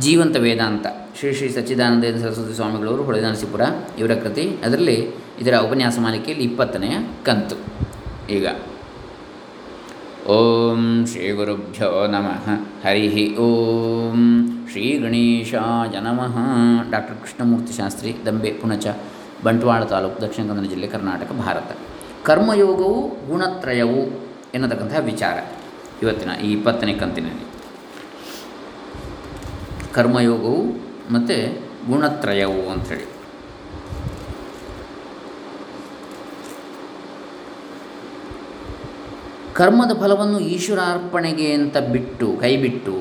ಜೀವಂತ ವೇದಾಂತ ಶ್ರೀ ಶ್ರೀ ಸಚ್ಚಿದಾನಂದ ಸರಸ್ವತಿ ಸ್ವಾಮಿಗಳವರು ಹೊಳೆನರಸೀಪುರ ಇವರ ಕೃತಿ. ಅದರಲ್ಲಿ ಇದರ ಉಪನ್ಯಾಸ ಮಾಲಿಕೆಯಲ್ಲಿ ಇಪ್ಪತ್ತನೆಯ ಕಂತು. ಈಗ. ಓಂ ಶ್ರೀ ಗುರುಭ್ಯೋ ನಮಃ. ಹರಿ ಓಂ ಶ್ರೀ ಗಣೇಶಾಯ ನಮಃ. ಡಾಕ್ಟರ್ ಕೃಷ್ಣಮೂರ್ತಿ ಶಾಸ್ತ್ರಿ, ದಂಬೆ, ಪುಣಚ, ಬಂಟ್ವಾಳ ತಾಲೂಕು, ದಕ್ಷಿಣ ಕನ್ನಡ ಜಿಲ್ಲೆ, ಕರ್ನಾಟಕ, ಭಾರತ. ಕರ್ಮಯೋಗವು ಗುಣತ್ರಯವು ಎನ್ನತಕ್ಕಂತಹ ವಿಚಾರ. ಇವತ್ತಿನ ಈ ಇಪ್ಪತ್ತನೇ ಕಂತಿನಲ್ಲಿ. ಕರ್ಮಯೋಗವು ಮತ್ತು ಗುಣತ್ರಯವು ಅಂಥೇಳಿ. ಕರ್ಮದ ಫಲವನ್ನು ಈಶ್ವರಾರ್ಪಣೆಗೆ ಅಂತ ಬಿಟ್ಟು ಕೈಬಿಟ್ಟು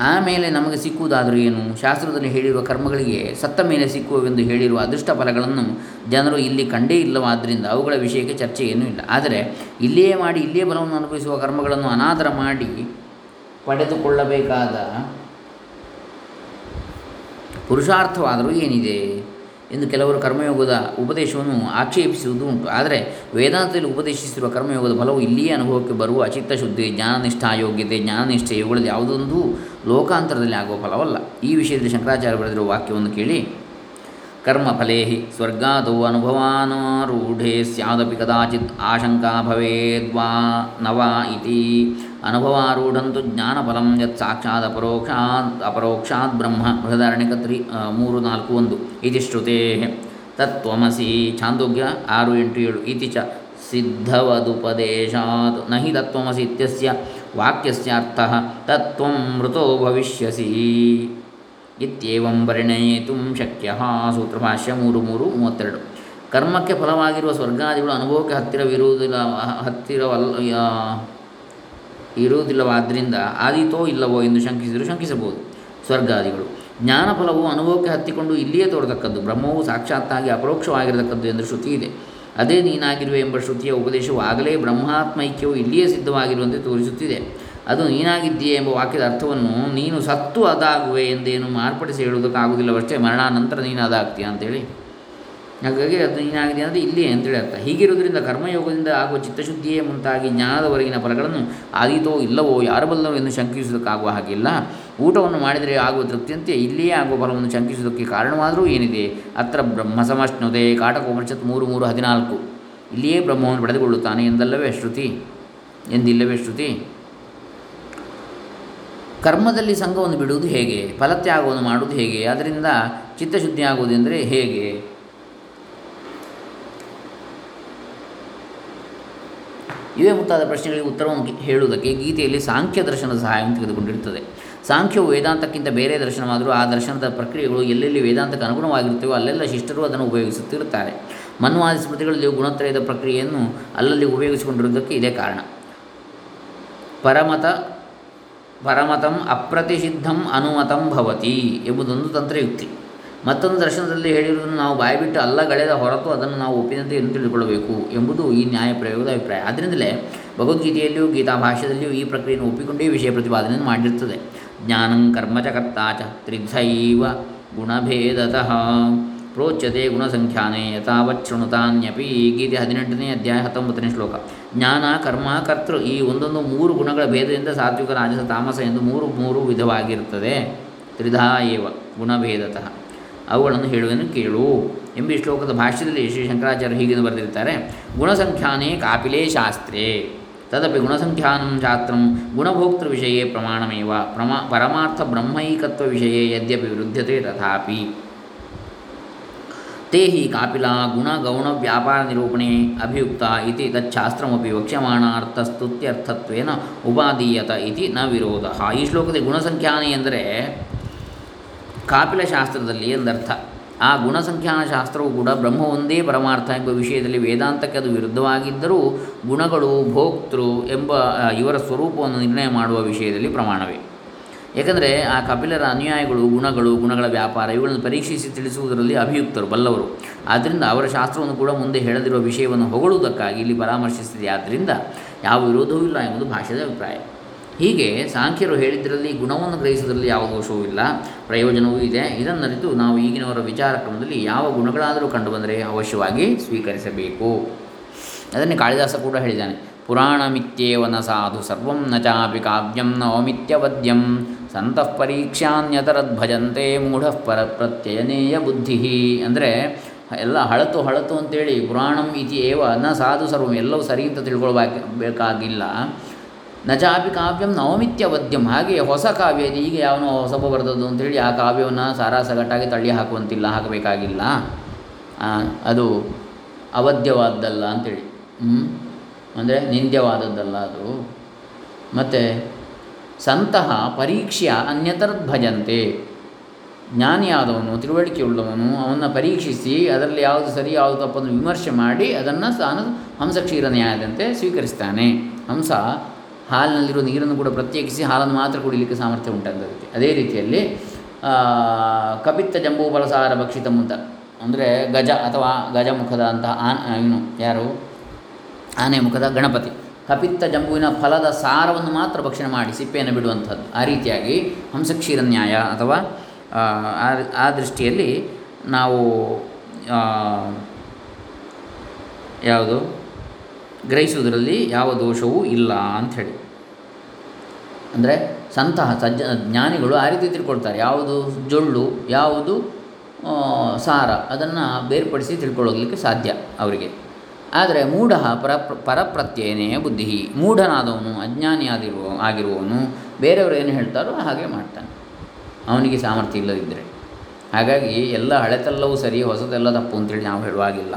ಆಮೇಲೆ ನಮಗೆ ಸಿಕ್ಕುವುದಾದರೂ ಏನು? ಶಾಸ್ತ್ರದಲ್ಲಿ ಹೇಳಿರುವ ಕರ್ಮಗಳಿಗೆ ಸತ್ತ ಮೇಲೆ ಸಿಕ್ಕುವವೆಂದು ಹೇಳಿರುವ ಅದೃಷ್ಟ ಫಲಗಳನ್ನು ಜನರು ಇಲ್ಲಿ ಕಂಡೇ ಇಲ್ಲವಾದ್ದರಿಂದ ಅವುಗಳ ವಿಷಯಕ್ಕೆ ಚರ್ಚೆ ಏನೂ ಇಲ್ಲ. ಆದರೆ ಇಲ್ಲಿಯೇ ಮಾಡಿ, ಇಲ್ಲಿಯೇ ಫಲವನ್ನು ಅನುಭವಿಸುವ ಕರ್ಮಗಳನ್ನು ಅನಾದರ ಮಾಡಿ ಪಡೆದುಕೊಳ್ಳಬೇಕಾದ ಪುರುಷಾರ್ಥವಾದರೂ ಏನಿದೆ ಎಂದು ಕೆಲವರು ಕರ್ಮಯೋಗದ ಉಪದೇಶವನ್ನು ಆಕ್ಷೇಪಿಸುವುದು ಉಂಟು. ಆದರೆ ವೇದಾಂತದಲ್ಲಿ ಉಪದೇಶಿಸಿರುವ ಕರ್ಮಯೋಗದ ಫಲವು ಇಲ್ಲಿಯೇ ಅನುಭವಕ್ಕೆ ಬರುವ ಚಿತ್ತಶುದ್ಧಿ, ಜ್ಞಾನನಿಷ್ಠಾ, ಯೋಗ್ಯತೆ, ಜ್ಞಾನನಿಷ್ಠೆ ಇವುಗಳಲ್ಲಿ ಯಾವುದೊಂದು ಲೋಕಾಂತರದಲ್ಲಿ ಆಗುವ ಫಲವಲ್ಲ. ಈ ವಿಷಯದಲ್ಲಿ ಶಂಕರಾಚಾರ್ಯ ಬರೆದಿರುವ ವಾಕ್ಯವನ್ನು ಕೇಳಿ. ಕರ್ಮಫಲೇ ಸ್ವರ್ಗಾದೌ ಅನುಭವಾನಾರೂಢೆ ಸ್ಯಾದಪಿ ಕದಾಚಿತ್ ಆಶಂಕಾ ಭವೇದ್ವಾ ನವಾ ಇತಿ. ಅನುಭವಾರೂಢಂತು ಜ್ಞಾನಫಲಂ ಯತ್ ಸಾಕ್ಷಾತ್ ಅಪರೋಕ್ಷಾತ್ ಅಪರೋಕ್ಷಾತ್ ಬ್ರಹ್ಮ ಬೃಹದಾರಣ್ಯಕ ತ್ರಿ ಮೂರು, ನಾಲ್ಕು, ಒಂದು, ಇತಿ ಶ್ರುತೇ. ತತ್ವಮಸಿ ಛಾಂದೋಗ್ಯ, ಆರು, ಎಂಟು, ಏಳು, ಇತಿ ಚ ಸಿದ್ಧವದುಪದೇಶಾತ್. ನಹಿ ತತ್ವಮಸಿ ಇತ್ಯಸ್ಯ ವಾಕ್ಯಸ್ಯಾರ್ಥಃ ತತ್ವಂ ಮೃತೋ ಭವಿಷ್ಯಸಿ. ಇತ್ಯೇವಂ ಪರಿಣಯಿತು ಶಕ್ಯ, ಸೂತ್ರಭಾಷ್ಯ ಮೂರು ಮೂರು, ಮೂವತ್ತೆರಡು. ಕರ್ಮಕ್ಕೆ ಫಲವಾಗಿರುವ ಸ್ವರ್ಗಾದಿಗಳು ಅನುಭವಕ್ಕೆ ಹತ್ತಿರವಿರುವುದಿಲ್ಲ, ಹತ್ತಿರವಲ್ಲ ಇರುವುದಿಲ್ಲವಾದ್ದರಿಂದ ಆದೀತೋ ಇಲ್ಲವೋ ಎಂದು ಶಂಕಿಸಿದರೂ ಶಂಕಿಸಬಹುದು. ಸ್ವರ್ಗಾದಿಗಳು, ಜ್ಞಾನಫಲವು ಅನುಭವಕ್ಕೆ ಹತ್ತಿಕೊಂಡು ಇಲ್ಲಿಯೇ ತೋರತಕ್ಕದ್ದು, ಬ್ರಹ್ಮವು ಸಾಕ್ಷಾತ್ತಾಗಿ ಅಪರೋಕ್ಷವಾಗಿರತಕ್ಕದ್ದು ಎಂದು ಶ್ರುತಿ ಇದೆ. ಅದೇ ನೀನಾಗಿರುವೆ ಎಂಬ ಶ್ರುತಿಯ ಉಪದೇಶವು ಆಗಲೇ ಬ್ರಹ್ಮಾತ್ಮೈಕ್ಯವು ಇಲ್ಲಿಯೇ ಸಿದ್ಧವಾಗಿರುವಂತೆ ತೋರಿಸುತ್ತಿದೆ. ಅದು ನೀನಾಗಿದ್ದೀಯೆ ಎಂಬ ವಾಕ್ಯದ ಅರ್ಥವನ್ನು ನೀನು ಸತ್ತು ಅದಾಗುವೆ ಎಂದೇನು ಮಾರ್ಪಡಿಸಿ ಹೇಳುವುದಕ್ಕಾಗುವುದಿಲ್ಲವಷ್ಟೇ, ಮರಣಾನಂತರ ನೀನು ಅದಾಗ್ತೀಯ ಅಂತೇಳಿ. ಹಾಗಾಗಿ ಅದು ಏನಾಗಿದೆ ಅಂದರೆ ಇಲ್ಲಿ ಅಂತೇಳಿ ಅರ್ಥ. ಹೀಗಿರುವುದರಿಂದ ಕರ್ಮಯೋಗದಿಂದ ಆಗುವ ಚಿತ್ತಶುದ್ಧಿಯೇ ಮುಂತಾಗಿ ಜ್ಞಾನದವರೆಗಿನ ಫಲಗಳನ್ನು ಆದೀತೋ ಇಲ್ಲವೋ ಯಾರು ಬಲ್ಲವೋ ಎಂದು ಶಂಕಿಸುವುದಕ್ಕಾಗುವ ಹಾಗಿಲ್ಲ ಊಟವನ್ನು ಮಾಡಿದರೆ ಆಗುವ ತೃಪ್ತಿಯಂತೆ ಇಲ್ಲಿಯೇ ಆಗುವ ಫಲವನ್ನು ಶಂಕಿಸುವುದಕ್ಕೆ ಕಾರಣವಾದರೂ ಏನಿದೆ? ಅತ್ರ ಬ್ರಹ್ಮ ಸಮಷ್ಣುತೆ ಕಾಟಕೋಪನಿಷತ್ ಮೂರು ಮೂರು ಹದಿನಾಲ್ಕು. ಇಲ್ಲಿಯೇ ಬ್ರಹ್ಮವನ್ನು ಪಡೆದುಕೊಳ್ಳುತ್ತಾನೆ ಎಂದಲ್ಲವೇ ಶ್ರುತಿ? ಎಂದಿಲ್ಲವೇ ಶ್ರುತಿ? ಕರ್ಮದಲ್ಲಿ ಸಂಘವನ್ನು ಬಿಡುವುದು ಹೇಗೆ? ಫಲತ್ಯಾಗವನ್ನು ಮಾಡುವುದು ಹೇಗೆ? ಅದರಿಂದ ಚಿತ್ತಶುದ್ಧಿ ಆಗುವುದೆಂದರೆ ಹೇಗೆ? ಇವೇ ಮುಂತಾದ ಪ್ರಶ್ನೆಗಳಿಗೆ ಉತ್ತರವನ್ನು ಹೇಳುವುದಕ್ಕೆ ಗೀತೆಯಲ್ಲಿ ಸಾಂಖ್ಯ ದರ್ಶನದ ಸಹಾಯವನ್ನು ತೆಗೆದುಕೊಂಡಿರುತ್ತದೆ. ಸಾಂಖ್ಯವು ವೇದಾಂತಕ್ಕಿಂತ ಬೇರೆ ದರ್ಶನವಾದರೂ ಆ ದರ್ಶನದ ಪ್ರಕ್ರಿಯೆಗಳು ಎಲ್ಲೆಲ್ಲಿ ವೇದಾಂತಕ್ಕೆ ಅನುಗುಣವಾಗಿರುತ್ತವೋ ಅಲ್ಲೆಲ್ಲ ಶಿಷ್ಟರು ಅದನ್ನು ಉಪಯೋಗಿಸುತ್ತಿರುತ್ತಾರೆ. ಮನ್ವಾದಿ ಸ್ಮೃತಿಗಳಲ್ಲಿ ಗುಣತ್ರಯದ ಪ್ರಕ್ರಿಯೆಯನ್ನು ಅಲ್ಲಲ್ಲಿ ಉಪಯೋಗಿಸಿಕೊಂಡಿರುವುದಕ್ಕೆ ಇದೇ ಕಾರಣ. ಪರಮತ, ಪರಮತಂ ಅಪ್ರತಿಷಿದ್ಧಂ ಅನುಮತಂ ಭವತಿ ಎಂಬುದೊಂದು ತಂತ್ರಯುಕ್ತಿ. ಮತ್ತೊಂದು ದರ್ಶನದಲ್ಲಿ ಹೇಳಿರುವುದನ್ನು ನಾವು ಬಾಯಿಬಿಟ್ಟು ಅಲ್ಲಗಳೆದ ಹೊರತು ಅದನ್ನು ನಾವು ಒಪ್ಪಿದಂತೆ ಎಂದು ತಿಳಿದುಕೊಳ್ಳಬೇಕು ಎಂಬುದು ಈ ನ್ಯಾಯ ಪ್ರಯೋಗದ ಅಭಿಪ್ರಾಯ. ಆದ್ದರಿಂದಲೇ ಭಗವದ್ಗೀತೆಯಲ್ಲಿಯೂ ಗೀತಾ ಭಾಷ್ಯದಲ್ಲಿಯೂ ಈ ಪ್ರಕ್ರಿಯೆಯನ್ನು ಒಪ್ಪಿಕೊಂಡೇ ವಿಷಯ ಪ್ರತಿಪಾದನೆಯನ್ನು ಮಾಡಿರುತ್ತದೆ. ಜ್ಞಾನಂ ಕರ್ಮ ಚ ಕರ್ತಾ ತ್ರಿಧೈವ ಗುಣಭೇದತಃ ಪ್ರೋಚ್ಯತೆ ಗುಣಸಂಖ್ಯಾನೆ ಯಥಾವತ್ ಶೃಣುತಾನ್ಯಪಿ ಗೀತೆ ಹದಿನೆಂಟನೇ ಅಧ್ಯಾಯ ಹತ್ತೊಂಬತ್ತನೇ ಶ್ಲೋಕ. ಜ್ಞಾನ, ಕರ್ಮ, ಕರ್ತೃ ಈ ಒಂದೊಂದು ಮೂರು ಗುಣಗಳ ಭೇದದಿಂದ ಸಾತ್ವಿಕ, ರಾಜಸ, ತಾಮಸ ಎಂದು ಮೂರು ಮೂರು ವಿಧವಾಗಿರುತ್ತದೆ. ತ್ರಿಧಾ ಏವ ಗುಣಭೇದತಃ. ಅವುಗಳನ್ನು ಹೇಳುವೆನು ಕೇಳು. ಎಂಬ ಶ್ಲೋಕದ ಭಾಷ್ಯದಲ್ಲಿ ಶ್ರೀ ಶಂಕರಾಚಾರ್ಯ ಹೀಗೆ ಬರೆದಿರ್ತಾರೆ ಗುಣಸಂಖ್ಯಾನೇ ಕಾಪಿಲೇ ಶಾಸ್ತ್ರೇ. ತದಪಿ ಗುಣಸಂಖ್ಯಾನಂ ಶಾಸ್ತ್ರಂ ಗುಣಭೋಕ್ತೃ ವಿಷಯ ಪ್ರಮಾಣಮೇವ, ಪ್ರಮಾ, ಪರಮಾರ್ಥ ಬ್ರಹ್ಮೈಕತ್ವ ವಿಷಯ ಯದ್ಯಪಿ ವಿರುದ್ಧತೆ ತಥಾಪಿ. ತೇ ಹಿ ಕಾಪಿಲ ಗುಣಗೌಣ ವ್ಯಾಪಾರ ನಿರೂಪಣೆ ಅಭಿಯುಕ್ತ ಇತಿ ತಚ್ಛಾಸ್ತ್ರಮಪಿ ವಕ್ಷ್ಯಮಾಣಾರ್ಥಸ್ತುತ್ಯರ್ಥತ್ವೇನ ಉಪಾದೀಯತ ಇತಿ ನ ವಿರೋಧ. ಈ ಶ್ಲೋಕದಲ್ಲಿ ಗುಣಸಂಖ್ಯಾನೆ ಎಂದರೆ ಕಾಪಿಲ ಶಾಸ್ತ್ರದಲ್ಲಿ ಎಂದರ್ಥ. ಆ ಗುಣಸಂಖ್ಯಾನ ಶಾಸ್ತ್ರವು ಕೂಡ ಬ್ರಹ್ಮ ಒಂದೇ ಪರಮಾರ್ಥ ಎಂಬ ವಿಷಯದಲ್ಲಿ ವೇದಾಂತಕ್ಕೆ ಅದು ವಿರುದ್ಧವಾಗಿದ್ದರೂ ಗುಣಗಳು, ಭೋಕ್ತೃ ಎಂಬ ಇವರ ಸ್ವರೂಪವನ್ನು ನಿರ್ಣಯ ಮಾಡುವ ವಿಷಯದಲ್ಲಿ ಪ್ರಮಾಣವೇ. ಏಕೆಂದರೆ ಆ ಕಪಿಲರ ಅನುಯಾಯಿಗಳು ಗುಣಗಳು, ಗುಣಗಳ ವ್ಯಾಪಾರ ಇವುಗಳನ್ನು ಪರೀಕ್ಷಿಸಿ ತಿಳಿಸುವುದರಲ್ಲಿ ಅಭಿಯುಕ್ತರು, ಬಲ್ಲವರು. ಆದ್ದರಿಂದ ಅವರ ಶಾಸ್ತ್ರವನ್ನು ಕೂಡ ಮುಂದೆ ಹೇಳದಿರುವ ವಿಷಯವನ್ನು ಹೊಗಳುವುದಕ್ಕಾಗಿ ಇಲ್ಲಿ ಪರಾಮರ್ಶಿಸಿದೆ. ಆದ್ದರಿಂದ ಯಾವ ವಿರೋಧವೂ ಇಲ್ಲ ಎಂಬುದು ಭಾಷೆಯ ಅಭಿಪ್ರಾಯ. ಹೀಗೆ ಸಾಂಖ್ಯರು ಹೇಳಿದ್ದರಲ್ಲಿ ಗುಣವನ್ನು ಗ್ರಹಿಸುವುದರಲ್ಲಿ ಯಾವ ದೋಷವೂ ಇಲ್ಲ, ಪ್ರಯೋಜನವೂ ಇದೆ. ಇದನ್ನರಿತು ನಾವು ಈಗಿನವರ ವಿಚಾರ ಕ್ರಮದಲ್ಲಿ ಯಾವ ಗುಣಗಳಾದರೂ ಕಂಡುಬಂದರೆ ಅವಶ್ಯವಾಗಿ ಸ್ವೀಕರಿಸಬೇಕು. ಅದನ್ನೇ ಕಾಳಿದಾಸ ಕೂಡ ಹೇಳಿದ್ದಾನೆ. ಪುರಾಣಮಿತ್ಯೇವ ನ ಸಾಧು ಸರ್ವಂ ನ ಚಾಪಿ ಕಾವ್ಯಂ ನ ಓಮಿತ್ಯವದ್ಯಂ ಸಂತಃ ಪರೀಕ್ಷಾನ್ಯತರದ್ಭಜಂತೆ ಮೂಢ ಪರ ಪ್ರತ್ಯಯನೇಯ ಬುದ್ಧಿ. ಅಂದರೆ ಎಲ್ಲ ಹಳತು ಹಳತು ಅಂತೇಳಿ ಪುರಾಣಂ ಇತಿ ಏವ ನ ಸಾಧು ಸರ್ವಂ ಎಲ್ಲವೂ ಸರಿ ಅಂತ ತಿಳ್ಕೊಳ್ಬೇಕು ಬೇಕಾಗಿಲ್ಲ. ನ ಚಾಪಿ ಕಾವ್ಯಂ ನವಮಿತ್ಯವದ್ಯಂ. ಹಾಗೆ ಹೊಸ ಕಾವ್ಯ ಇದೆ ಈಗ ಯಾವನೋ ಹೊಸಬ ಬರೆದದ್ದು ಅಂತೇಳಿ ಆ ಕಾವ್ಯವನ್ನು ಸಾರಾಸಗಟ್ಟಾಗಿ ತಳ್ಳಿ ಹಾಕುವಂತಿಲ್ಲ, ಹಾಕಬೇಕಾಗಿಲ್ಲ. ಅದು ಅವಧ್ಯವಾದ್ದಲ್ಲ ಅಂತೇಳಿ. ಹ್ಞೂ ಅಂದರೆ ನಿಂದ್ಯವಾದದ್ದಲ್ಲ ಅದು. ಮತ್ತು ಸಂತಹ ಪರೀಕ್ಷೆಯ ಅನ್ಯತರ ಭಜಂತೆ ಜ್ಞಾನಿಯಾದವನು, ತಿಳುವಳಿಕೆಯುಳ್ಳವನು, ಅವನ್ನು ಪರೀಕ್ಷಿಸಿ ಅದರಲ್ಲಿ ಯಾವುದು ಸರಿ, ಯಾವುದು ತಪ್ಪನ್ನು ವಿಮರ್ಶೆ ಮಾಡಿ ಅದನ್ನು ತಾನು ಹಂಸ ಕ್ಷೀರ ನ್ಯಾಯದಂತೆ ಸ್ವೀಕರಿಸ್ತಾನೆ. ಹಂಸ ಹಾಲಿನಲ್ಲಿರೋ ನೀರನ್ನು ಕೂಡ ಪ್ರತ್ಯೇಕಿಸಿ ಹಾಲನ್ನು ಮಾತ್ರ ಕುಡಿಲಿಕ್ಕೆ ಸಾಮರ್ಥ್ಯ ಉಂಟಾಗುತ್ತೆ ಅದೇ ರೀತಿಯಲ್ಲಿ ಕಪಿತ್ತ ಜಂಬೂ ಫಲಸಾರ ಭಕ್ಷಿತ ಮುಂತ ಅಂದರೆ ಗಜ ಅಥವಾ ಗಜಮುಖದ ಅಂತಹ ಆನ್ ಏನು, ಯಾರು? ಆನೆ ಮುಖದ ಗಣಪತಿ. ಕಪಿತ್ತ ಜಂಬುವಿನ ಫಲದ ಸಾರವನ್ನು ಮಾತ್ರ ಭಕ್ಷಣೆ ಮಾಡಿ ಸಿಪ್ಪೆಯನ್ನು ಬಿಡುವಂಥದ್ದು. ಆ ರೀತಿಯಾಗಿ ಹಂಸಕ್ಷೀರ ನ್ಯಾಯ ಅಥವಾ, ಆ ದೃಷ್ಟಿಯಲ್ಲಿ ನಾವು ಯಾವುದು? ಗ್ರಹಿಸುವುದರಲ್ಲಿ ಯಾವ ದೋಷವೂ ಇಲ್ಲ ಅಂಥೇಳಿ. ಅಂದರೆ ಸಂತಹ ಸಜ್ಜ, ಜ್ಞಾನಿಗಳು ಆ ರೀತಿ ತಿಳ್ಕೊಳ್ತಾರೆ. ಯಾವುದು ಜೊಳ್ಳು, ಯಾವುದು ಸಾರ, ಅದನ್ನು ಬೇರ್ಪಡಿಸಿ ತಿಳ್ಕೊಳ್ಳೋದಕ್ಕೆ ಸಾಧ್ಯ ಅವರಿಗೆ. ಆದರೆ ಮೂಢ ಪರ, ಪರಪ್ರತ್ಯಯನೇ ಬುದ್ಧಿ. ಮೂಢನಾದವನು ಅಜ್ಞಾನಿಯಾದಿರುವ ಆಗಿರುವವನು ಬೇರೆಯವರು ಏನು ಹೇಳ್ತಾರೋ ಹಾಗೆ ಮಾಡ್ತಾನೆ. ಅವನಿಗೆ ಸಾಮರ್ಥ್ಯ ಇಲ್ಲದಿದ್ದರೆ. ಹಾಗಾಗಿ ಎಲ್ಲ ಹಳೆತಲ್ಲವೂ ಸರಿ, ಹೊಸದೆಲ್ಲ ತಪ್ಪು ಅಂತೇಳಿ ನಾವು ಹೇಳುವಾಗಿಲ್ಲ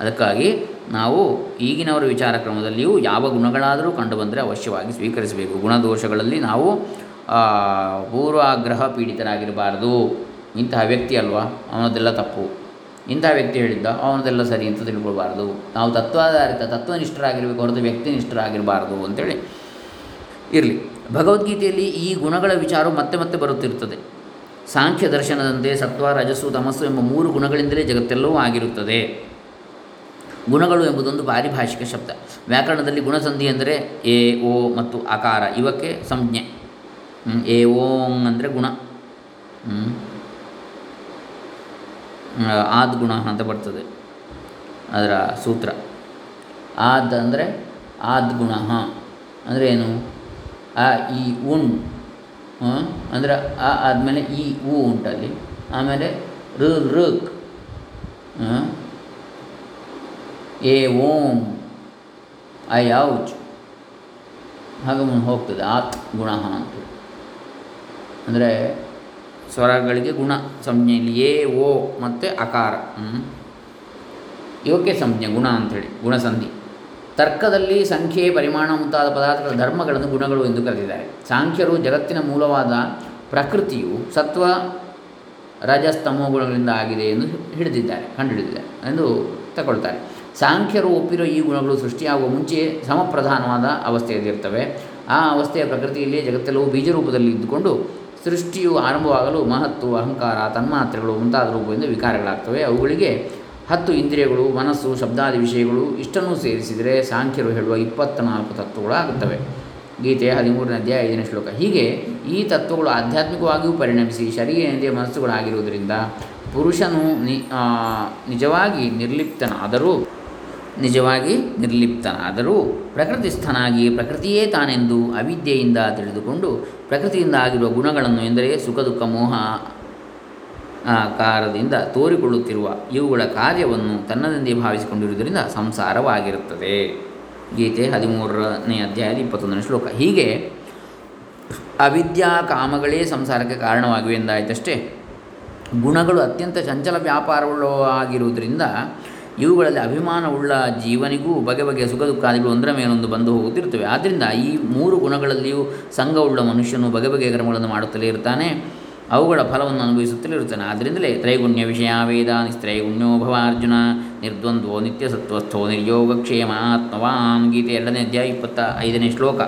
ಅದಕ್ಕಾಗಿ ನಾವು ಈಗಿನವರ ವಿಚಾರ ಕ್ರಮದಲ್ಲಿಯೂ ಯಾವ ಗುಣಗಳಾದರೂ ಕಂಡುಬಂದರೆ ಅವಶ್ಯವಾಗಿ ಸ್ವೀಕರಿಸಬೇಕು. ಗುಣದೋಷಗಳಲ್ಲಿ ನಾವು ಪೂರ್ವಾಗ್ರಹ ಪೀಡಿತರಾಗಿರಬಾರ್ದು ಇಂತಹ ವ್ಯಕ್ತಿ ಅಲ್ವಾ? ಅವನದೆಲ್ಲ ತಪ್ಪು. ಇಂತಹ ವ್ಯಕ್ತಿ ಹೇಳಿದ್ದ, ಅವನದೆಲ್ಲ ಸರಿ ಅಂತ ತಿಳ್ಕೊಳ್ಬಾರ್ದು. ನಾವು ತತ್ವಾಧಾರಿತ, ತತ್ವನಿಷ್ಠರಾಗಿರಬೇಕು ಹೊರತು ವ್ಯಕ್ತಿನಿಷ್ಠರಾಗಿರಬಾರ್ದು ಅಂತೇಳಿ ಇರಲಿ. ಭಗವದ್ಗೀತೆಯಲ್ಲಿ ಈ ಗುಣಗಳ ವಿಚಾರವು ಮತ್ತೆ ಮತ್ತೆ ಬರುತ್ತಿರುತ್ತದೆ. ಸಾಂಖ್ಯ ದರ್ಶನದಂತೆ ಸತ್ವ ರಜಸ್ಸು ತಮಸ್ಸು ಎಂಬ ಮೂರು ಗುಣಗಳಿಂದಲೇ ಜಗತ್ತೆಲ್ಲವೂ ಆಗಿರುತ್ತದೆ. ಗುಣಗಳು ಎಂಬುದೊಂದು ಪಾರಿಭಾಷಿಕ ಶಬ್ದ. ವ್ಯಾಕರಣದಲ್ಲಿ ಗುಣಸಂಧಿ ಅಂದರೆ ಎ, ಓ ಮತ್ತು ಅಕಾರ ಇವಕ್ಕೆ ಸಂಜ್ಞೆ. ಎ, ಓಂ ಅಂದರೆ ಗುಣ. ಆದ ಗುಣ ಅಂತ ಬರ್ತದೆ. ಅದರ ಸೂತ್ರ. ಆದ್ ಅಂದರೆ ಆದ್ ಗುಣ ಅಂದರೆ ಏನು? ಆ, ಈ, ಉಣ್. ಅಂದರೆ ಆ ಆದಮೇಲೆ ಈ, ಉ ಉಂಟಲ್ಲಿ. ಆಮೇಲೆ ಋ ಋಕ್ ಎ ಓಂ, ಐ ಔಚ್. ಹಾಗೆ ಮುಂದೆ ಹೋಗ್ತದೆ, ಆತ್ ಗುಣ ಅಂತ ಅಂದರೆ ಸ್ವರಗಳಿಗೆ ಗುಣ, ಸಂಜ್ಞೆಯಲ್ಲಿ ಎ ಓ, ಮತ್ತು ಅಕಾರ. ಇವಕ್ಕೆ ಸಂಜ್ಞೆ, ಗುಣ ಅಂಥೇಳಿ ಗುಣಸಂಧಿ. ತರ್ಕದಲ್ಲಿ ಸಂಖ್ಯೆ, ಪರಿಮಾಣ ಮುಂತಾದ ಪದಾರ್ಥಗಳ ಧರ್ಮಗಳನ್ನು ಗುಣಗಳು ಎಂದು ಕರೆದಿದ್ದಾರೆ. ಸಾಂಖ್ಯರು ಜಗತ್ತಿನ ಮೂಲವಾದ ಪ್ರಕೃತಿಯು ಸತ್ವ ರಜಸ್ತಮೋ ಗುಣಗಳಿಂದ ಆಗಿದೆ ಎಂದು ಹಿಡಿದಿದ್ದಾರೆ, ಕಂಡುಹಿಡಿದಿದ್ದಾರೆ ಎಂದು ತಗೊಳ್ತಾರೆ. ಸಾಂಖ್ಯರು ಒಪ್ಪಿರೋ ಈ ಗುಣಗಳು ಸೃಷ್ಟಿಯಾಗುವ ಮುಂಚೆ ಸಮಪ್ರಧಾನವಾದ ಅವಸ್ಥೆಯಲ್ಲಿರ್ತವೆ. ಆ ಅವಸ್ಥೆಯ ಪ್ರಕೃತಿಯಲ್ಲಿ ಜಗತ್ತೆಲ್ಲವೂ ಬೀಜರೂಪದಲ್ಲಿ ಇದ್ದುಕೊಂಡು ಸೃಷ್ಟಿಯು ಆರಂಭವಾಗಲು ಮಹತ್ತು, ಅಹಂಕಾರ, ತನ್ಮಾತ್ರೆಗಳು ಮುಂತಾದ ರೂಪದಿಂದ ವಿಕಾರಗಳಾಗ್ತವೆ. ಅವುಗಳಿಗೆ ಹತ್ತು ಇಂದ್ರಿಯಗಳು, ಮನಸ್ಸು, ಶಬ್ದಾದಿ ವಿಷಯಗಳು ಇಷ್ಟನ್ನು ಸೇರಿಸಿದರೆ ಸಾಂಖ್ಯರು ಹೇಳುವ ಇಪ್ಪತ್ತ್ನಾಲ್ಕು ತತ್ವಗಳು ಆಗುತ್ತವೆ. ಗೀತೆಯ ಹದಿಮೂರನೇ ಅಧ್ಯಾಯ ಐದನೇ ಶ್ಲೋಕ. ಹೀಗೆ ಈ ತತ್ವಗಳು ಆಧ್ಯಾತ್ಮಿಕವಾಗಿಯೂ ಪರಿಣಮಿಸಿ ಶರೀರೇಂದ್ರಿಯ ಮನಸ್ಸುಗಳಾಗಿರುವುದರಿಂದ ಪುರುಷನು ನಿ ನಿಜವಾಗಿ ನಿರ್ಲಿಪ್ತನಾದರೂ ನಿಜವಾಗಿ ನಿರ್ಲಿಪ್ತನಾದರೂ ಪ್ರಕೃತಿಸ್ಥನಾಗಿ ಪ್ರಕೃತಿಯೇ ತಾನೆಂದು ಅವಿದ್ಯೆಯಿಂದ ತಿಳಿದುಕೊಂಡು ಪ್ರಕೃತಿಯಿಂದ ಆಗಿರುವ ಗುಣಗಳನ್ನು ಎಂದರೆ ಸುಖ, ದುಃಖ, ಮೋಹ ಆಕಾರದಿಂದ ಕಾರದಿಂದ ತೋರಿಕೊಳ್ಳುತ್ತಿರುವ ಇವುಗಳ ಕಾರ್ಯವನ್ನು ತನ್ನದೆಂದೇ ಭಾವಿಸಿಕೊಂಡಿರುವುದರಿಂದ ಸಂಸಾರವಾಗಿರುತ್ತದೆ. ಗೀತೆ ಹದಿಮೂರನೇ ಅಧ್ಯಾಯದ ಇಪ್ಪತ್ತೊಂದನೇ ಶ್ಲೋಕ. ಹೀಗೆ ಅವಿದ್ಯಾ ಕಾಮಗಳೇ ಸಂಸಾರಕ್ಕೆ ಕಾರಣವಾಗಿವೆ ಎಂದಾಯಿತಷ್ಟೇ. ಗುಣಗಳು ಅತ್ಯಂತ ಚಂಚಲ ವ್ಯಾಪಾರವುಳ್ಳವಾಗಿರುವುದರಿಂದ ಇವುಗಳಲ್ಲಿ ಅಭಿಮಾನವುಳ್ಳ ಜೀವನಿಗೂ ಬಗೆ ಬಗೆಯ ಸುಖ ದುಃಖಾದಿಗಳು ಒಂದರ ಮೇಲೊಂದು ಬಂದು ಹೋಗುತ್ತಿರುತ್ತವೆ. ಆದ್ದರಿಂದ ಈ ಮೂರು ಗುಣಗಳಲ್ಲಿಯೂ ಸಂಘವುಳ್ಳ ಮನುಷ್ಯನು ಬಗೆ ಬಗೆಯ ಕರ್ಮಗಳನ್ನು ಮಾಡುತ್ತಲೇ ಇರ್ತಾನೆ. ಅವುಗಳ ಫಲವನ್ನು ಅನುಭವಿಸುತ್ತಲೇ ಇರುತ್ತಾನೆ. ಆದ್ದರಿಂದಲೇ ತ್ರೈಗುಣ್ಯ ವಿಷಯ, ವೇದ, ನಿಸ್ತ್ರೈಗುಣ್ಯೋ ಭವ ಅರ್ಜುನ, ನಿರ್ದ್ವಂದ್ವೋ ನಿತ್ಯ ಸತ್ವಸ್ಥೋ ನಿರ್ಯೋಗಕ್ಷೇಮ, ಆತ್ಮವಾನ್, ಗೀತೆ ಎರಡನೇ ಅಧ್ಯಾಯ ಇಪ್ಪತ್ತ ಐದನೇ ಶ್ಲೋಕ.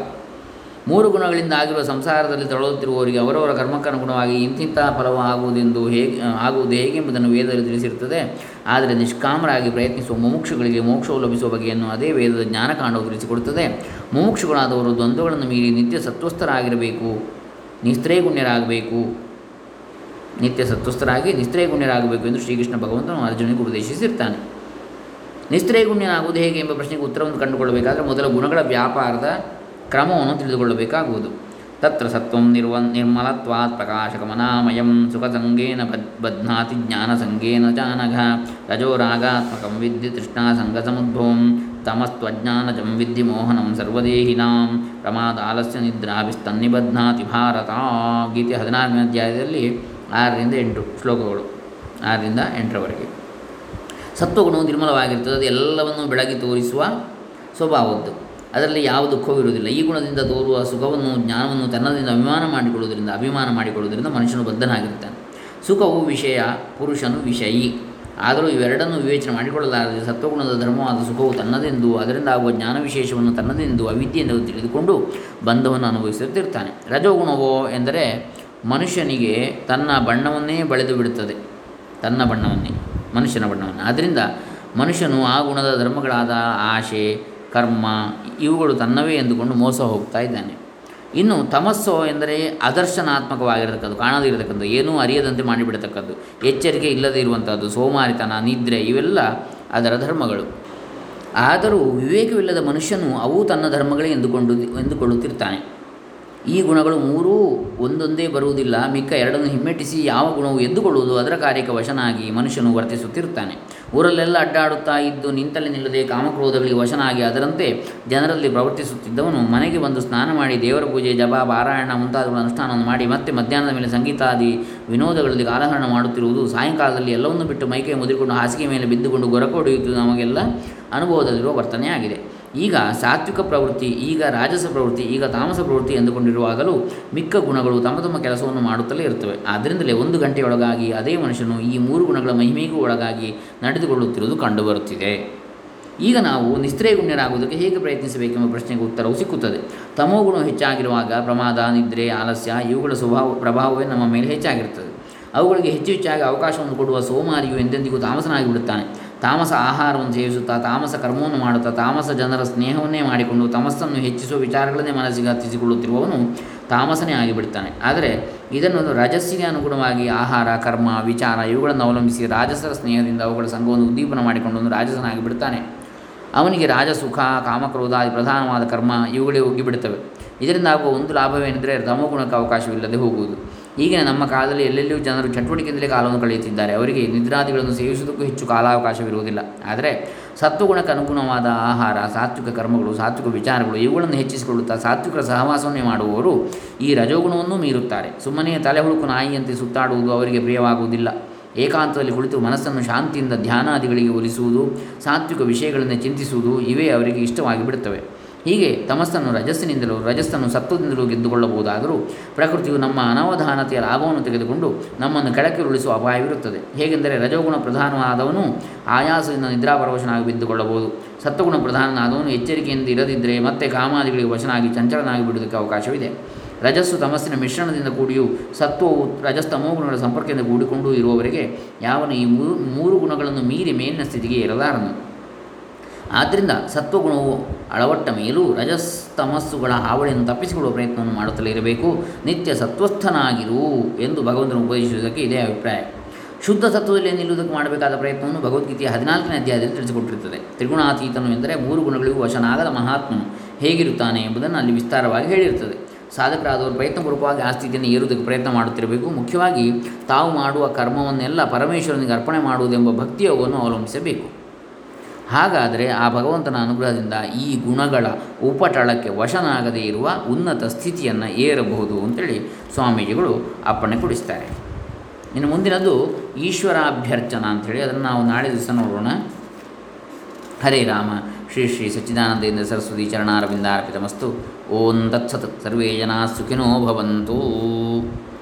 ಮೂರು ಗುಣಗಳಿಂದ ಆಗಿರುವ ಸಂಸಾರದಲ್ಲಿ ತೊಳಲುತ್ತಿರುವವರಿಗೆ ಅವರವರ ಕರ್ಮಕ್ಕನುಗುಣವಾಗಿ ಇಂತಿಂತಹ ಫಲವು ಆಗುವುದೆಂದು ಹೇಗೆ ಆಗುವುದು ಹೇಗೆಂಬುದನ್ನು ವೇದದಲ್ಲಿ ತಿಳಿಸಿರುತ್ತದೆ. ಆದರೆ ನಿಷ್ಕಾಮರಾಗಿ ಪ್ರಯತ್ನಿಸುವ ಮುಮುಕ್ಷುಗಳಿಗೆ ಮೋಕ್ಷವು ಲಭಿಸುವ ಬಗೆಯನ್ನು ಅದೇ ವೇದದ ಜ್ಞಾನಕಾಂಡವು ತಿಳಿಸಿಕೊಡುತ್ತದೆ. ಮುಮುಕ್ಷುಗಳಾದವರು ದ್ವಂದ್ವಗಳನ್ನು ಮೀರಿ ನಿತ್ಯ ಸತ್ವಸ್ಥರಾಗಿರಬೇಕು, ನಿಸ್ತ್ರೈಗುಣ್ಯರಾಗಬೇಕು. ನಿತ್ಯ ಸತ್ವಸ್ಥರಾಗಿ ನಿಸ್ತ್ರೈಗುಣ್ಯರಾಗಬೇಕು ಎಂದು ಶ್ರೀಕೃಷ್ಣ ಭಗವಂತನು ಅರ್ಜುನಿಗೆ ಉಪದೇಶಿಸಿರ್ತಾನೆ. ನಿಸ್ತ್ರೈಗುಣ್ಯನಾಗುವುದು ಹೇಗೆ ಎಂಬ ಪ್ರಶ್ನೆಗೆ ಉತ್ತರವನ್ನು ಕಂಡುಕೊಳ್ಳಬೇಕಾದರೆ ಮೊದಲ ಗುಣಗಳ ವ್ಯಾಪಾರದ ಕ್ರಮವನ್ನು ತಿಳಿದುಕೊಳ್ಳಬೇಕಾಗುವುದು. ತತ್ರ ಸತ್ವಂ ನಿರ್ವ ನಿರ್ಮಲತ್ವಾತ್ ಪ್ರಕಾಶಕಮನಾಮಯಂ ಸುಖಸಂಗೇನ ಬದ್ ಬಧ್ನಾತಿ ಜ್ಞಾನಸಂಗೇನ ಚಾನಘ ರಜೋರಾಗಾತ್ಮಕಂ ವಿದ್ಯೆ ತೃಷ್ಣಾಸಂಗಸಮುದ್ಭವಂ ತಮಸ್ತ್ವಜ್ಞಾನಜಂ ವಿದ್ಯೆ ಮೋಹನಂ ಸರ್ವದೇಹಿನಾಂ ಪ್ರಮಾದಾಲಸ್ಯ ನಿದ್ರಾಭಿಸ್ತನ್ನಿ ನಿದ್ರಾಭಿಸ್ತನ್ನಿಬಧ್ನಾತಿ ಭಾರತ ಗೀತೆ ಹದಿನಾರನೇ ಅಧ್ಯಾಯದಲ್ಲಿ ಆರರಿಂದ ಎಂಟು ಶ್ಲೋಕಗಳು, ಆರರಿಂದ ಎಂಟರವರೆಗೆ. ಸತ್ವಗುಣವು ನಿರ್ಮಲವಾಗಿರ್ತದೆ, ಅದು ಎಲ್ಲವನ್ನು ಬೆಳಗಿ ತೋರಿಸುವ ಸ್ವಭಾವದ್ದು. ಅದರಲ್ಲಿ ಯಾವ ದುಃಖವೂ ಇರುವುದಿಲ್ಲ ಈ ಗುಣದಿಂದ ತೋರುವ ಸುಖವನ್ನು, ಜ್ಞಾನವನ್ನು ತನ್ನದಿಂದ ಅಭಿಮಾನ ಮಾಡಿಕೊಳ್ಳುವುದರಿಂದ ಅಭಿಮಾನ ಮಾಡಿಕೊಳ್ಳುವುದರಿಂದ ಮನುಷ್ಯನು ಬದ್ಧನಾಗಿರುತ್ತಾನೆ. ಸುಖವು ವಿಷಯ, ಪುರುಷನು ವಿಷಯಿ. ಆದರೂ ಇವೆರಡನ್ನು ವಿವೇಚನೆ ಮಾಡಿಕೊಳ್ಳಲಾರದೆ ಸತ್ವಗುಣದ ಧರ್ಮವಾದ ಸುಖವು ತನ್ನದೆಂದು, ಅದರಿಂದ ಆಗುವ ಜ್ಞಾನ ವಿಶೇಷವನ್ನು ತನ್ನದೆಂದು, ಅವಿದ್ಯೆಯಿಂದ ತಿಳಿದುಕೊಂಡು ಬಂಧವನ್ನು ಅನುಭವಿಸುತ್ತಿರ್ತಾನೆ. ರಜೋಗುಣವೋ ಎಂದರೆ ಮನುಷ್ಯನಿಗೆ ತನ್ನ ಬಣ್ಣವನ್ನೇ ಬಳೆದು ಬಿಡುತ್ತದೆ. ತನ್ನ ಬಣ್ಣವನ್ನೇ, ಮನುಷ್ಯನ ಬಣ್ಣವನ್ನು. ಆದ್ದರಿಂದ ಮನುಷ್ಯನು ಆ ಗುಣದ ಧರ್ಮಗಳಾದ ಆಶೆ ಕರ್ಮ, ಇವುಗಳು ತನ್ನವೇ ಎಂದುಕೊಂಡು ಮೋಸ ಹೋಗ್ತಾ ಇದ್ದಾನೆ. ಇನ್ನು ತಮಸ್ಸು ಎಂದರೆ ಅದರ್ಶನಾತ್ಮಕವಾಗಿರತಕ್ಕದ್ದು ಕಾಣದೇ ಇರತಕ್ಕದ್ದು ಏನೂ ಅರಿಯದಂತೆ ಮಾಡಿಬಿಡತಕ್ಕದ್ದು, ಎಚ್ಚರಿಕೆ ಇಲ್ಲದೇ ಇರುವಂಥದ್ದು ಸೋಮಾರಿತನ, ನಿದ್ರೆ, ಇವೆಲ್ಲ ಅದರ ಧರ್ಮಗಳು. ಆದರೂ ವಿವೇಕವಿಲ್ಲದ ಮನುಷ್ಯನು ಅವು ತನ್ನ ಧರ್ಮಗಳೇ ಎಂದುಕೊಂಡು, ಎಂದುಕೊಳ್ಳುತ್ತಿರ್ತಾನೆ. ಈ ಗುಣಗಳು ಮೂರೂ ಒಂದೊಂದೇ ಬರುವುದಿಲ್ಲ, ಮಿಕ್ಕ ಎರಡನ್ನು ಹಿಮ್ಮೆಟ್ಟಿಸಿ ಯಾವ ಗುಣವು ಎದ್ದುಕೊಳ್ಳುವುದು ಅದರ ಕಾರ್ಯಕ್ಕೆ ವಶನಾಗಿ ಮನುಷ್ಯನು ವರ್ತಿಸುತ್ತಿರುತ್ತಾನೆ ಊರಲ್ಲೆಲ್ಲ ಅಡ್ಡಾಡುತ್ತಾ ಇದ್ದು ನಿಂತಲ್ಲಿ ನಿಲ್ಲದೆ ಕಾಮಕ್ರೋಧಗಳಿಗೆ ವಶನಾಗಿ ಅದರಂತೆ ಜನರಲ್ಲಿ ಪ್ರವರ್ತಿಸುತ್ತಿದ್ದವನು ಮನೆಗೆ ಬಂದು ಸ್ನಾನ ಮಾಡಿ ದೇವರ ಪೂಜೆ, ಜಪ, ಪಾರಾಯಣ ಮುಂತಾದವುಗಳ ಅನುಷ್ಠಾನವನ್ನು ಮಾಡಿ ಮತ್ತೆ ಮಧ್ಯಾಹ್ನದ ಮೇಲೆ ಸಂಗೀತಾದಿ ವಿನೋದಗಳಲ್ಲಿ ಕಾಲಹರಣ ಮಾಡುತ್ತಿರುವುದು ಸಾಯಂಕಾಲದಲ್ಲಿ ಎಲ್ಲವನ್ನು ಬಿಟ್ಟು ಮೈಕೈ ಮುದಿರಿಕೊಂಡು ಹಾಸಿಗೆ ಮೇಲೆ ಬಿದ್ದುಕೊಂಡು ಗೊರಕೊಡೆಯುವುದು ನಮಗೆಲ್ಲ ಅನುಭವದಲ್ಲಿರುವ ವರ್ತನೆಯಾಗಿದೆ. ಈಗ ಸಾತ್ವಿಕ ಪ್ರವೃತ್ತಿ, ಈಗ ರಾಜಸ ಪ್ರವೃತ್ತಿ, ಈಗ ತಾಮಸ ಪ್ರವೃತ್ತಿ ಎಂದುಕೊಂಡಿರುವಾಗಲೂ ಮಿಕ್ಕ ಗುಣಗಳು ತಮ್ಮ ತಮ್ಮ ಕೆಲಸವನ್ನು ಮಾಡುತ್ತಲೇ ಇರುತ್ತವೆ. ಆದ್ದರಿಂದಲೇ ಒಂದು ಗಂಟೆಯೊಳಗಾಗಿ ಅದೇ ಮನುಷ್ಯನು ಈ ಮೂರು ಗುಣಗಳ ಮಹಿಮೆಗೂ ಒಳಗಾಗಿ ನಡೆದುಕೊಳ್ಳುತ್ತಿರುವುದು ಕಂಡುಬರುತ್ತಿದೆ. ಈಗ ನಾವು ನಿಸ್ತ್ರೇಗುಣ್ಯರಾಗುವುದಕ್ಕೆ ಹೇಗೆ ಪ್ರಯತ್ನಿಸಬೇಕೆಂಬ ಪ್ರಶ್ನೆಗೆ ಉತ್ತರವು ಸಿಕ್ಕುತ್ತದೆ. ತಮೋಗುಣ ಹೆಚ್ಚಾಗಿರುವಾಗ ಪ್ರಮಾದ, ನಿದ್ರೆ, ಆಲಸ್ಯ ಇವುಗಳ ಸ್ವಭಾವ, ಪ್ರಭಾವವೇ ನಮ್ಮ ಮೇಲೆ ಹೆಚ್ಚಾಗಿರುತ್ತದೆ. ಅವುಗಳಿಗೆ ಹೆಚ್ಚು ಹೆಚ್ಚಾಗಿ ಅವಕಾಶವನ್ನು ಕೊಡುವ ಸೋಮಾರಿಯು ಎಂದೆಂದಿಗೂ ತಾಮಸನಾಗಿ ಬಿಡುತ್ತಾನೆ. ತಾಮಸ ಆಹಾರವನ್ನು ಸೇವಿಸುತ್ತಾ, ತಾಮಸ ಕರ್ಮವನ್ನು ಮಾಡುತ್ತಾ, ತಾಮಸ ಜನರ ಸ್ನೇಹವನ್ನೇ ಮಾಡಿಕೊಂಡು ತಮಸ್ಸನ್ನು ಹೆಚ್ಚಿಸುವ ವಿಚಾರಗಳನ್ನೇ ಮನಸ್ಸಿಗೆ ಹತ್ತಿಸಿಕೊಳ್ಳುತ್ತಿರುವವನು ತಾಮಸನೇ ಆಗಿಬಿಡುತ್ತಾನೆ ಆದರೆ ಇದನ್ನು ರಜಸ್ಸಿಗೆ ಅನುಗುಣವಾಗಿ ಆಹಾರ, ಕರ್ಮ, ವಿಚಾರ ಇವುಗಳನ್ನು ಅವಲಂಬಿಸಿ ರಾಜಸರ ಸ್ನೇಹದಿಂದ ಅವುಗಳ ಸಂಘವನ್ನು ಉದ್ದೀಪನ ಮಾಡಿಕೊಂಡು ರಾಜಸನಾಗಿ ಬಿಡುತ್ತಾನೆ. ಅವನಿಗೆ ರಾಜಸುಖ ಕಾಮಕ್ರೋಧಾದಿ ಪ್ರಧಾನವಾದ ಕರ್ಮ ಇವುಗಳೇ ಹೋಗಿಬಿಡುತ್ತವೆ ಇದರಿಂದ ಆಗುವ ಒಂದು ಲಾಭವೇನೆಂದರೆ ರಮಗುಣಕ್ಕೆ ಅವಕಾಶವಿಲ್ಲದೆ ಹೋಗುವುದು. ಈಗಿನ ನಮ್ಮ ಕಾಲದಲ್ಲಿ ಎಲ್ಲೆಲ್ಲಿಯೂ ಜನರು ಚಟುವಟಿಕೆಯಿಂದಲೇ ಕಾಲವನ್ನು ಕಳೆಯುತ್ತಿದ್ದಾರೆ. ಅವರಿಗೆ ನಿದ್ರಾದಿಗಳನ್ನು ಸೇವಿಸುವುದಕ್ಕೂ ಹೆಚ್ಚು ಕಾಲಾವಕಾಶವಿರುವುದಿಲ್ಲ. ಆದರೆ ಸತ್ವಗುಣಕ್ಕೆ ಅನುಗುಣವಾದ ಆಹಾರ, ಸಾತ್ವಿಕ ಕರ್ಮಗಳು, ಸಾತ್ವಿಕ ವಿಚಾರಗಳು ಇವುಗಳನ್ನು ಹೆಚ್ಚಿಸಿಕೊಳ್ಳುತ್ತಾ ಸಾತ್ವಿಕರ ಸಹವಾಸವನ್ನೇ ಮಾಡುವವರು ಈ ರಜೋಗುಣವನ್ನು ಮೀರುತ್ತಾರೆ. ಸುಮ್ಮನೆ ತಲೆ ಹುಳುಕು ನಾಯಿಯಂತೆ ಸುತ್ತಾಡುವುದು ಅವರಿಗೆ ಪ್ರಿಯವಾಗುವುದಿಲ್ಲ. ಏಕಾಂತದಲ್ಲಿ ಕುಳಿತು ಮನಸ್ಸನ್ನು ಶಾಂತಿಯಿಂದ ಧ್ಯಾನಾದಿಗಳಿಗೆ ಒಲಿಸುವುದು, ಸಾತ್ವಿಕ ವಿಷಯಗಳನ್ನು ಚಿಂತಿಸುವುದು ಇವೇ ಅವರಿಗೆ ಇಷ್ಟವಾಗಿ ಬಿಡುತ್ತವೆ ಹೀಗೆ ತಮಸ್ಸನ್ನು ರಜಸ್ಸಿನಿಂದಲೂ ರಜಸ್ಸನ್ನು ಸತ್ವದಿಂದಲೂ ಗೆದ್ದುಕೊಳ್ಳಬಹುದಾದರೂ ಪ್ರಕೃತಿಯು ನಮ್ಮ ಅನವಧಾನತೆಯ ಲಾಭವನ್ನು ತೆಗೆದುಕೊಂಡು ನಮ್ಮನ್ನು ಕೆಳಕ್ಕೆ ಉರುಳಿಸುವ ಅಪಾಯವಿರುತ್ತದೆ. ಹೇಗೆಂದರೆ ರಜೋಗುಣ ಪ್ರಧಾನವಾದವನು ಆಯಾಸದಿಂದ ನಿದ್ರಾಪರವಶನಾಗಿ ಬಿದ್ದುಕೊಳ್ಳಬಹುದು. ಸತ್ವಗುಣ ಪ್ರಧಾನನಾದವನು ಎಚ್ಚರಿಕೆಯಿಂದ ಇರದಿದ್ದರೆ ಮತ್ತೆ ಕಾಮಾದಿಗಳಿಗೆ ವಶನಾಗಿ ಚಂಚಲನಾಗಿ ಬಿಡುವುದಕ್ಕೆ ಅವಕಾಶವಿದೆ. ರಜಸ್ಸು ತಮಸ್ಸಿನ ಮಿಶ್ರಣದಿಂದ ಕೂಡಿಯೂ ಸತ್ವವು ರಜಸ್ತಮೋ ಗುಣಗಳ ಸಂಪರ್ಕದಿಂದ ಕೂಡಿಕೊಂಡು ಇರುವವರಿಗೆ ಯಾವನು ಈ ಮೂರು ಮೂರು ಗುಣಗಳನ್ನು ಮೀರಿ ಮೇಲಿನ ಸ್ಥಿತಿಗೆ ಇರಲಾರನು ಆದ್ದರಿಂದ ಸತ್ವಗುಣವು ಅಳವಟ್ಟ ಮೇಲೂ ರಜಸ್ತಮಸ್ಸುಗಳ ಹಾವಳಿಯನ್ನು ತಪ್ಪಿಸಿಕೊಳ್ಳುವ ಪ್ರಯತ್ನವನ್ನು ಮಾಡುತ್ತಲೇ ಇರಬೇಕು. ನಿತ್ಯ ಸತ್ವಸ್ಥನಾಗಿರು ಎಂದು ಭಗವಂತನು ಉಪದೇಶಿಸುವುದಕ್ಕೆ ಇದೇ ಅಭಿಪ್ರಾಯ. ಶುದ್ಧ ಸತ್ವದಲ್ಲಿ ನಿಲ್ಲುವುದಕ್ಕೆ ಮಾಡಬೇಕಾದ ಪ್ರಯತ್ನವನ್ನು ಭಗವದ್ಗೀತೆಯ ಹದಿನಾಲ್ಕನೇ ಅಧ್ಯಾಯದಲ್ಲಿ ತಿಳಿಸಿಕೊಟ್ಟಿರುತ್ತದೆ. ತ್ರಿಗುಣಾತೀತನು ಎಂದರೆ ಮೂರು ಗುಣಗಳಿಗೂ ವಶನಾಗದ ಮಹಾತ್ಮನು ಹೇಗಿರುತ್ತಾನೆ ಎಂಬುದನ್ನು ಅಲ್ಲಿ ವಿಸ್ತಾರವಾಗಿ ಹೇಳಿರುತ್ತದೆ. ಸಾಧಕರಾದವರು ಪ್ರಯತ್ನಪೂರ್ವಕವಾಗಿ ಆ ಸ್ಥಿತಿಯನ್ನು ಏರುವುದಕ್ಕೆ ಪ್ರಯತ್ನ ಮಾಡುತ್ತಿರಬೇಕು. ಮುಖ್ಯವಾಗಿ ತಾವು ಮಾಡುವ ಕರ್ಮವನ್ನೆಲ್ಲ ಪರಮೇಶ್ವರನಿಗೆ ಅರ್ಪಣೆ ಮಾಡುವುದೆಂಬ ಭಕ್ತಿಯೋಗವನ್ನು ಅವಲಂಬಿಸಬೇಕು. ಹಾಗಾದರೆ ಆ ಭಗವಂತನ ಅನುಗ್ರಹದಿಂದ ಈ ಗುಣಗಳ ಉಪಟಳಕ್ಕೆ ವಶನಾಗದೇ ಇರುವ ಉನ್ನತ ಸ್ಥಿತಿಯನ್ನು ಏರಬಹುದು ಅಂತೇಳಿ ಸ್ವಾಮೀಜಿಗಳು ಅಪ್ಪಣೆ ಕೊಡಿಸ್ತಾರೆ. ಇನ್ನು ಮುಂದಿನದು ಈಶ್ವರಾಭ್ಯರ್ಚನ ಅಂಥೇಳಿ ಅದನ್ನು ನಾವು ನಾಳೆ ದಿವಸ ನೋಡೋಣ. ಹರೇ ರಾಮ, ಶ್ರೀ ಶ್ರೀ ಸಚ್ಚಿದಾನಂದೇಂದ್ರ ಸರಸ್ವತಿ ಚರಣಾರವಿಂದಾರ್ಪಿತಮಸ್ತು. ಓಂ ತತ್ಸತ್, ಸರ್ವೇ ಜನ ಸುಖಿನೋ ಭವಂತು.